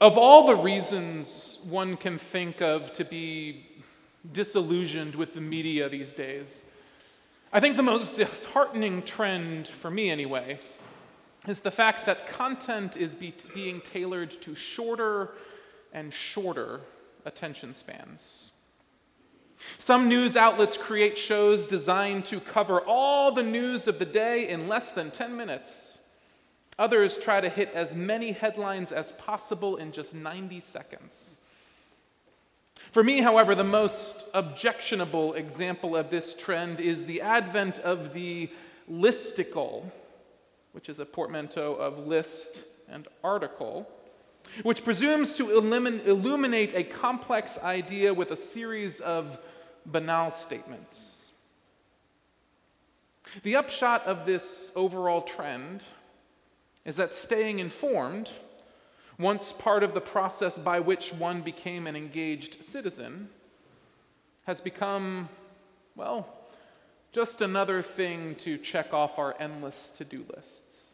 Of all the reasons one can think of to be disillusioned with the media these days, I think the most disheartening trend, for me anyway, is the fact that content is be- being tailored to shorter and shorter attention spans. Some news outlets create shows designed to cover all the news of the day in less than 10 minutes. Others try to hit as many headlines as possible in just 90 seconds. For me, however, the most objectionable example of this trend is the advent of the listicle, which is a portmanteau of list and article, which presumes to illuminate a complex idea with a series of banal statements. The upshot of this overall trend is that staying informed, once part of the process by which one became an engaged citizen, has become, well, just another thing to check off our endless to do lists.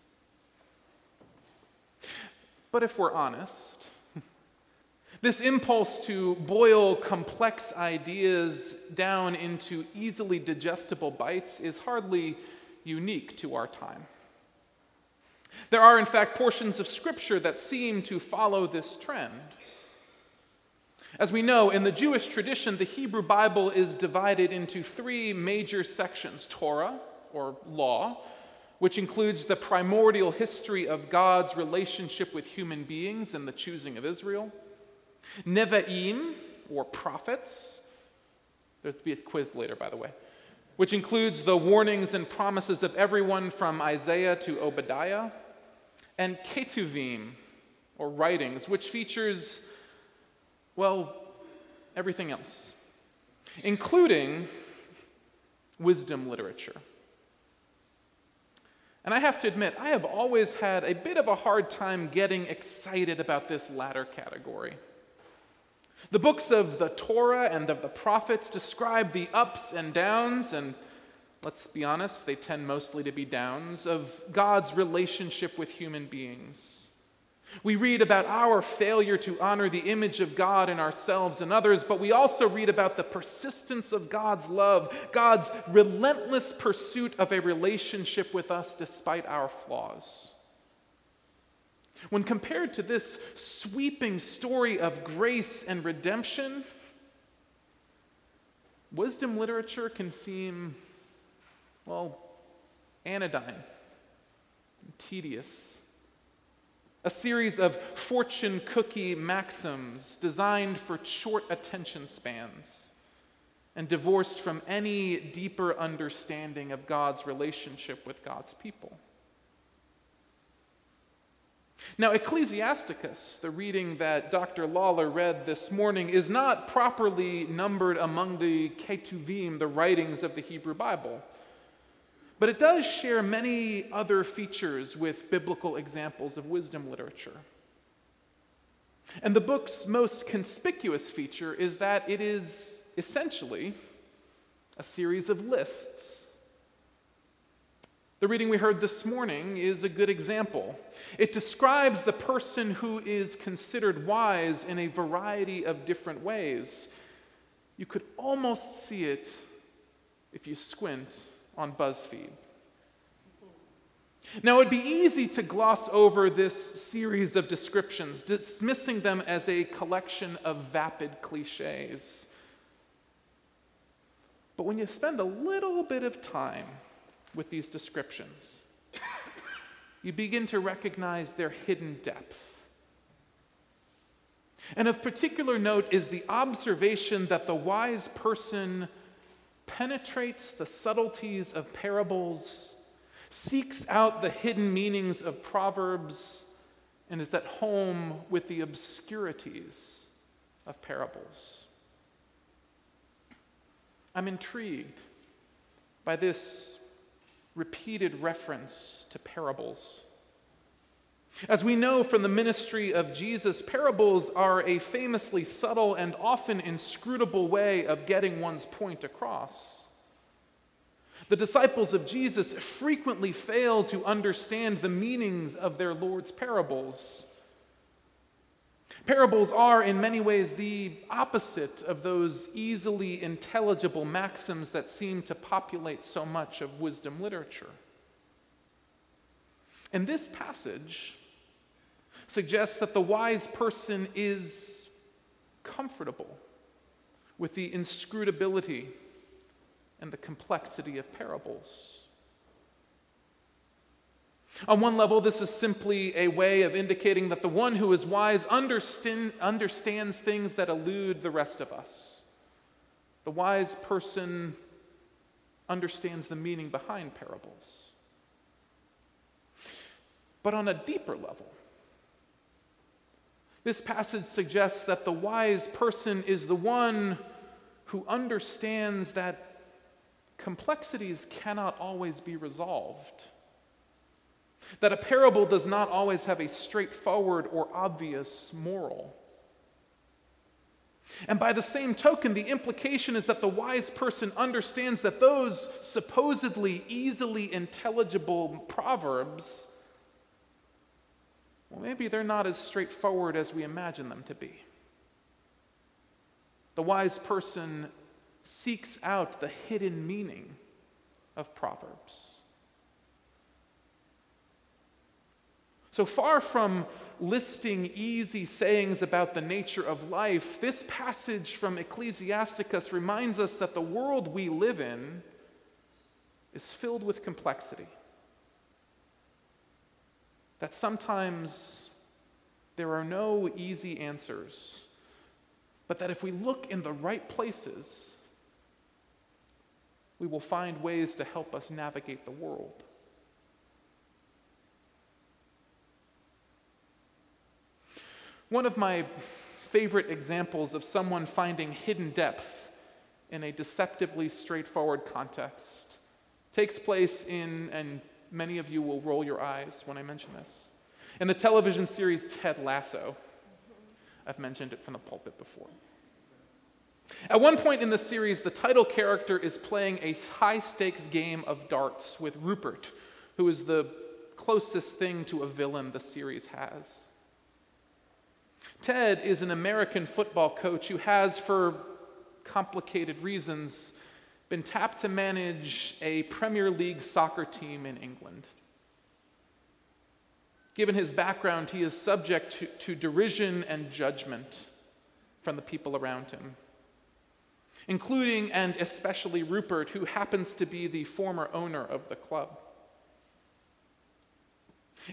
But if we're honest, this impulse to boil complex ideas down into easily digestible bites is hardly unique to our time. There are, in fact, portions of Scripture that seem to follow this trend. As we know, in the Jewish tradition, the Hebrew Bible is divided into three major sections Torah, or law, which includes the primordial history of God's relationship with human beings and the choosing of Israel, Nevi'im, or prophets. There'll be a quiz later, by the way, which includes the warnings and promises of everyone from Isaiah to Obadiah, and Ketuvim, or writings, which features, well, everything else, including wisdom literature. And I have to admit, I have always had a bit of a hard time getting excited about this latter category. The books of the Torah and of the prophets describe the ups and downs, and let's be honest, they tend mostly to be downs, of God's relationship with human beings. We read about our failure to honor the image of God in ourselves and others, but we also read about the persistence of God's love, God's relentless pursuit of a relationship with us despite our flaws. When compared to this sweeping story of grace and redemption, wisdom literature can seem, well, anodyne, tedious a series of fortune cookie maxims designed for short attention spans and divorced from any deeper understanding of God's relationship with God's people. Now, Ecclesiasticus, the reading that Dr. Lawler read this morning, is not properly numbered among the Ketuvim, the writings of the Hebrew Bible. But it does share many other features with biblical examples of wisdom literature. And the book's most conspicuous feature is that it is essentially a series of lists. The reading we heard this morning is a good example. It describes the person who is considered wise in a variety of different ways. You could almost see it if you squint on BuzzFeed. Now, it would be easy to gloss over this series of descriptions, dismissing them as a collection of vapid cliches. But when you spend a little bit of time with these descriptions, you begin to recognize their hidden depth. And of particular note is the observation that the wise person penetrates the subtleties of parables, seeks out the hidden meanings of proverbs, and is at home with the obscurities of parables. I'm intrigued by this repeated reference to parables. As we know from the ministry of Jesus, parables are a famously subtle and often inscrutable way of getting one's point across. The disciples of Jesus frequently fail to understand the meanings of their Lord's parables. Parables are, in many ways, the opposite of those easily intelligible maxims that seem to populate so much of wisdom literature. And this passage suggests that the wise person is comfortable with the inscrutability and the complexity of parables. On one level, this is simply a way of indicating that the one who is wise understand, understands things that elude the rest of us. The wise person understands the meaning behind parables. But on a deeper level, this passage suggests that the wise person is the one who understands that complexities cannot always be resolved. That a parable does not always have a straightforward or obvious moral. And by the same token, the implication is that the wise person understands that those supposedly easily intelligible proverbs, well, maybe they're not as straightforward as we imagine them to be. The wise person seeks out the hidden meaning of Proverbs. So far from listing easy sayings about the nature of life, this passage from Ecclesiasticus reminds us that the world we live in is filled with complexity. That sometimes there are no easy answers, but that if we look in the right places, we will find ways to help us navigate the world. One of my favorite examples of someone finding hidden depth in a deceptively straightforward context takes place in, and many of you will roll your eyes when I mention this, in the television series Ted Lasso. I've mentioned it from the pulpit before. At one point in the series, the title character is playing a high stakes game of darts with Rupert, who is the closest thing to a villain the series has. Ted is an American football coach who has, for complicated reasons, been tapped to manage a Premier League soccer team in England. Given his background, he is subject to, to, derision and judgment from the people around him, including and especially Rupert, who happens to be the former owner of the club.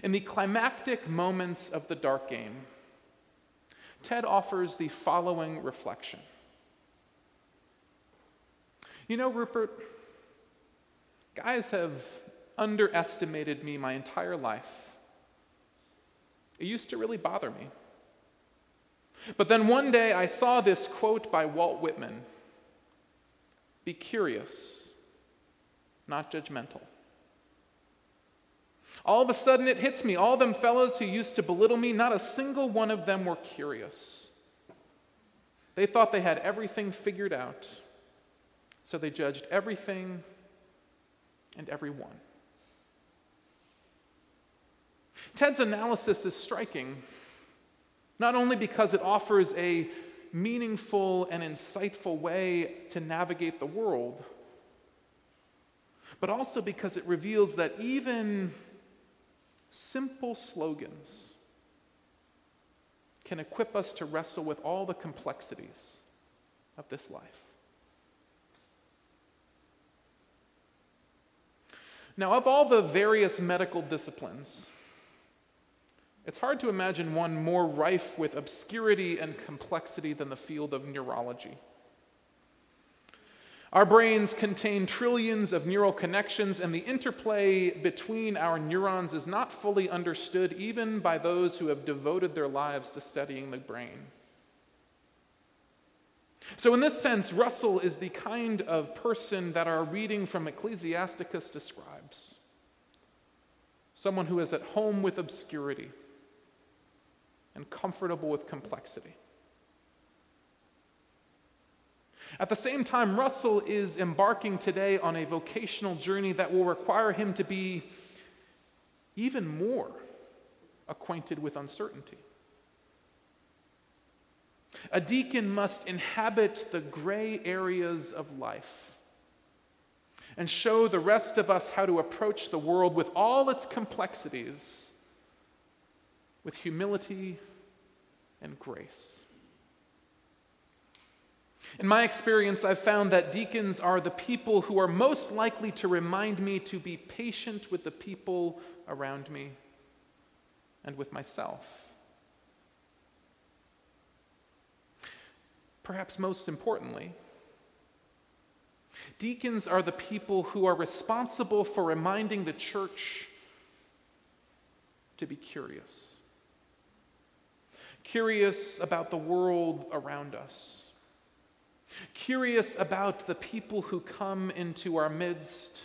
In the climactic moments of the dark game, Ted offers the following reflection. You know, Rupert, guys have underestimated me my entire life. It used to really bother me. But then one day I saw this quote by Walt Whitman Be curious, not judgmental. All of a sudden, it hits me. All them fellows who used to belittle me, not a single one of them were curious. They thought they had everything figured out, so they judged everything and everyone. Ted's analysis is striking, not only because it offers a meaningful and insightful way to navigate the world, but also because it reveals that even simple slogans can equip us to wrestle with all the complexities of this life. Now, of all the various medical disciplines, it's hard to imagine one more rife with obscurity and complexity than the field of neurology. Our brains contain trillions of neural connections, and the interplay between our neurons is not fully understood even by those who have devoted their lives to studying the brain. So, in this sense, Russell is the kind of person that our reading from Ecclesiasticus describes someone who is at home with obscurity and comfortable with complexity. At the same time, Russell is embarking today on a vocational journey that will require him to be even more acquainted with uncertainty. A deacon must inhabit the gray areas of life and show the rest of us how to approach the world with all its complexities with humility and grace. In my experience, I've found that deacons are the people who are most likely to remind me to be patient with the people around me and with myself. Perhaps most importantly, deacons are the people who are responsible for reminding the church to be curious. Curious about the world around us curious about the people who come into our midst,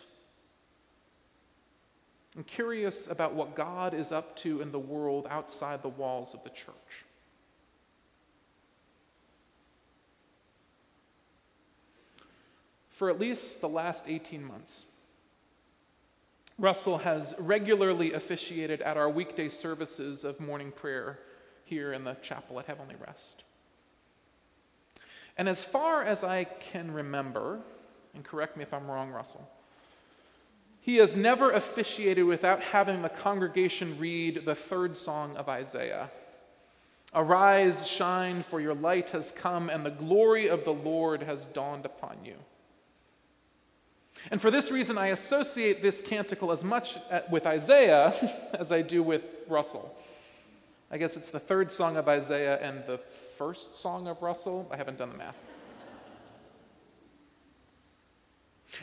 and curious about what God is up to in the world outside the walls of the church. For at least the last 18 months, Russell has regularly officiated at our weekday services of morning prayer here in the chapel at Heavenly Rest. And as far as I can remember, and correct me if I'm wrong, Russell, he has never officiated without having the congregation read the third song of Isaiah Arise, shine, for your light has come, and the glory of the Lord has dawned upon you. And for this reason, I associate this canticle as much with Isaiah as I do with Russell. I guess it's the third song of Isaiah and the first song of Russell. I haven't done the math.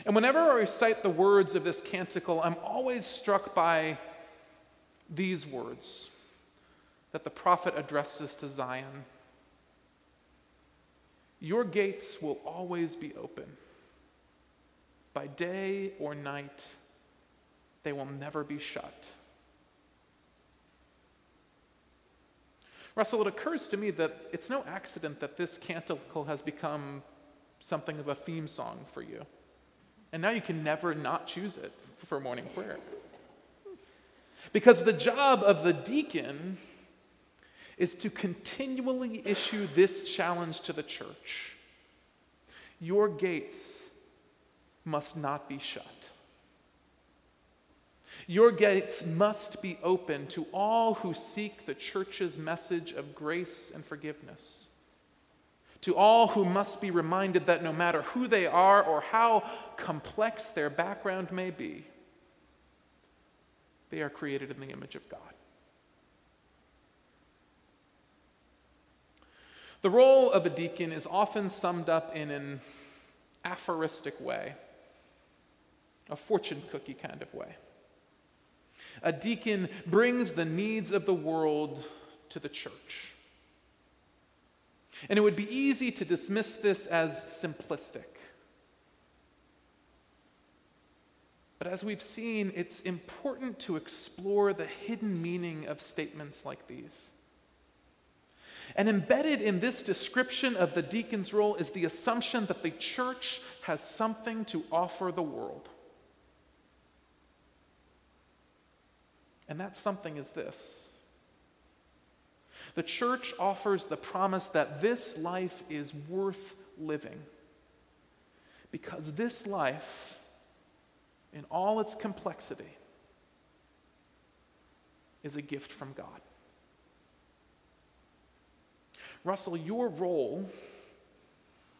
And whenever I recite the words of this canticle, I'm always struck by these words that the prophet addresses to Zion Your gates will always be open. By day or night, they will never be shut. Russell, it occurs to me that it's no accident that this canticle has become something of a theme song for you. And now you can never not choose it for morning prayer. Because the job of the deacon is to continually issue this challenge to the church Your gates must not be shut. Your gates must be open to all who seek the church's message of grace and forgiveness. To all who must be reminded that no matter who they are or how complex their background may be, they are created in the image of God. The role of a deacon is often summed up in an aphoristic way, a fortune cookie kind of way. A deacon brings the needs of the world to the church. And it would be easy to dismiss this as simplistic. But as we've seen, it's important to explore the hidden meaning of statements like these. And embedded in this description of the deacon's role is the assumption that the church has something to offer the world. And that something is this the church offers the promise that this life is worth living. Because this life, in all its complexity, is a gift from God. Russell, your role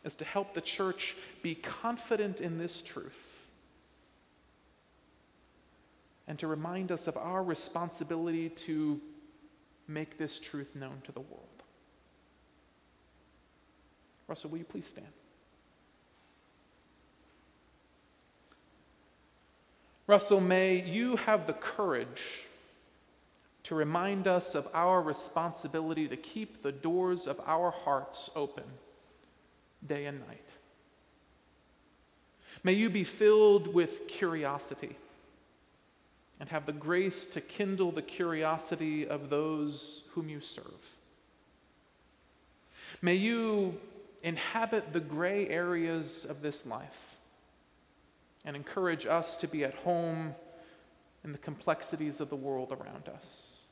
is to help the church be confident in this truth and to remind us of our responsibility to make this truth known to the world. Russell, will you please stand? Russell, may you have the courage to remind us of our responsibility to keep the doors of our hearts open day and night. May you be filled with curiosity and have the grace to kindle the curiosity of those whom you serve. May you inhabit the gray areas of this life and encourage us to be at home in the complexities of the world around us.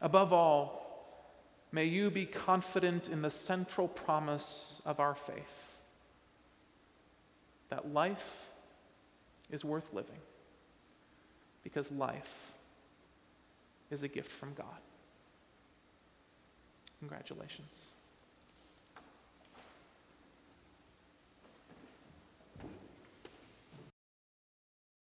Above all, may you be confident in the central promise of our faith that life is worth living because life is a gift from God. Congratulations.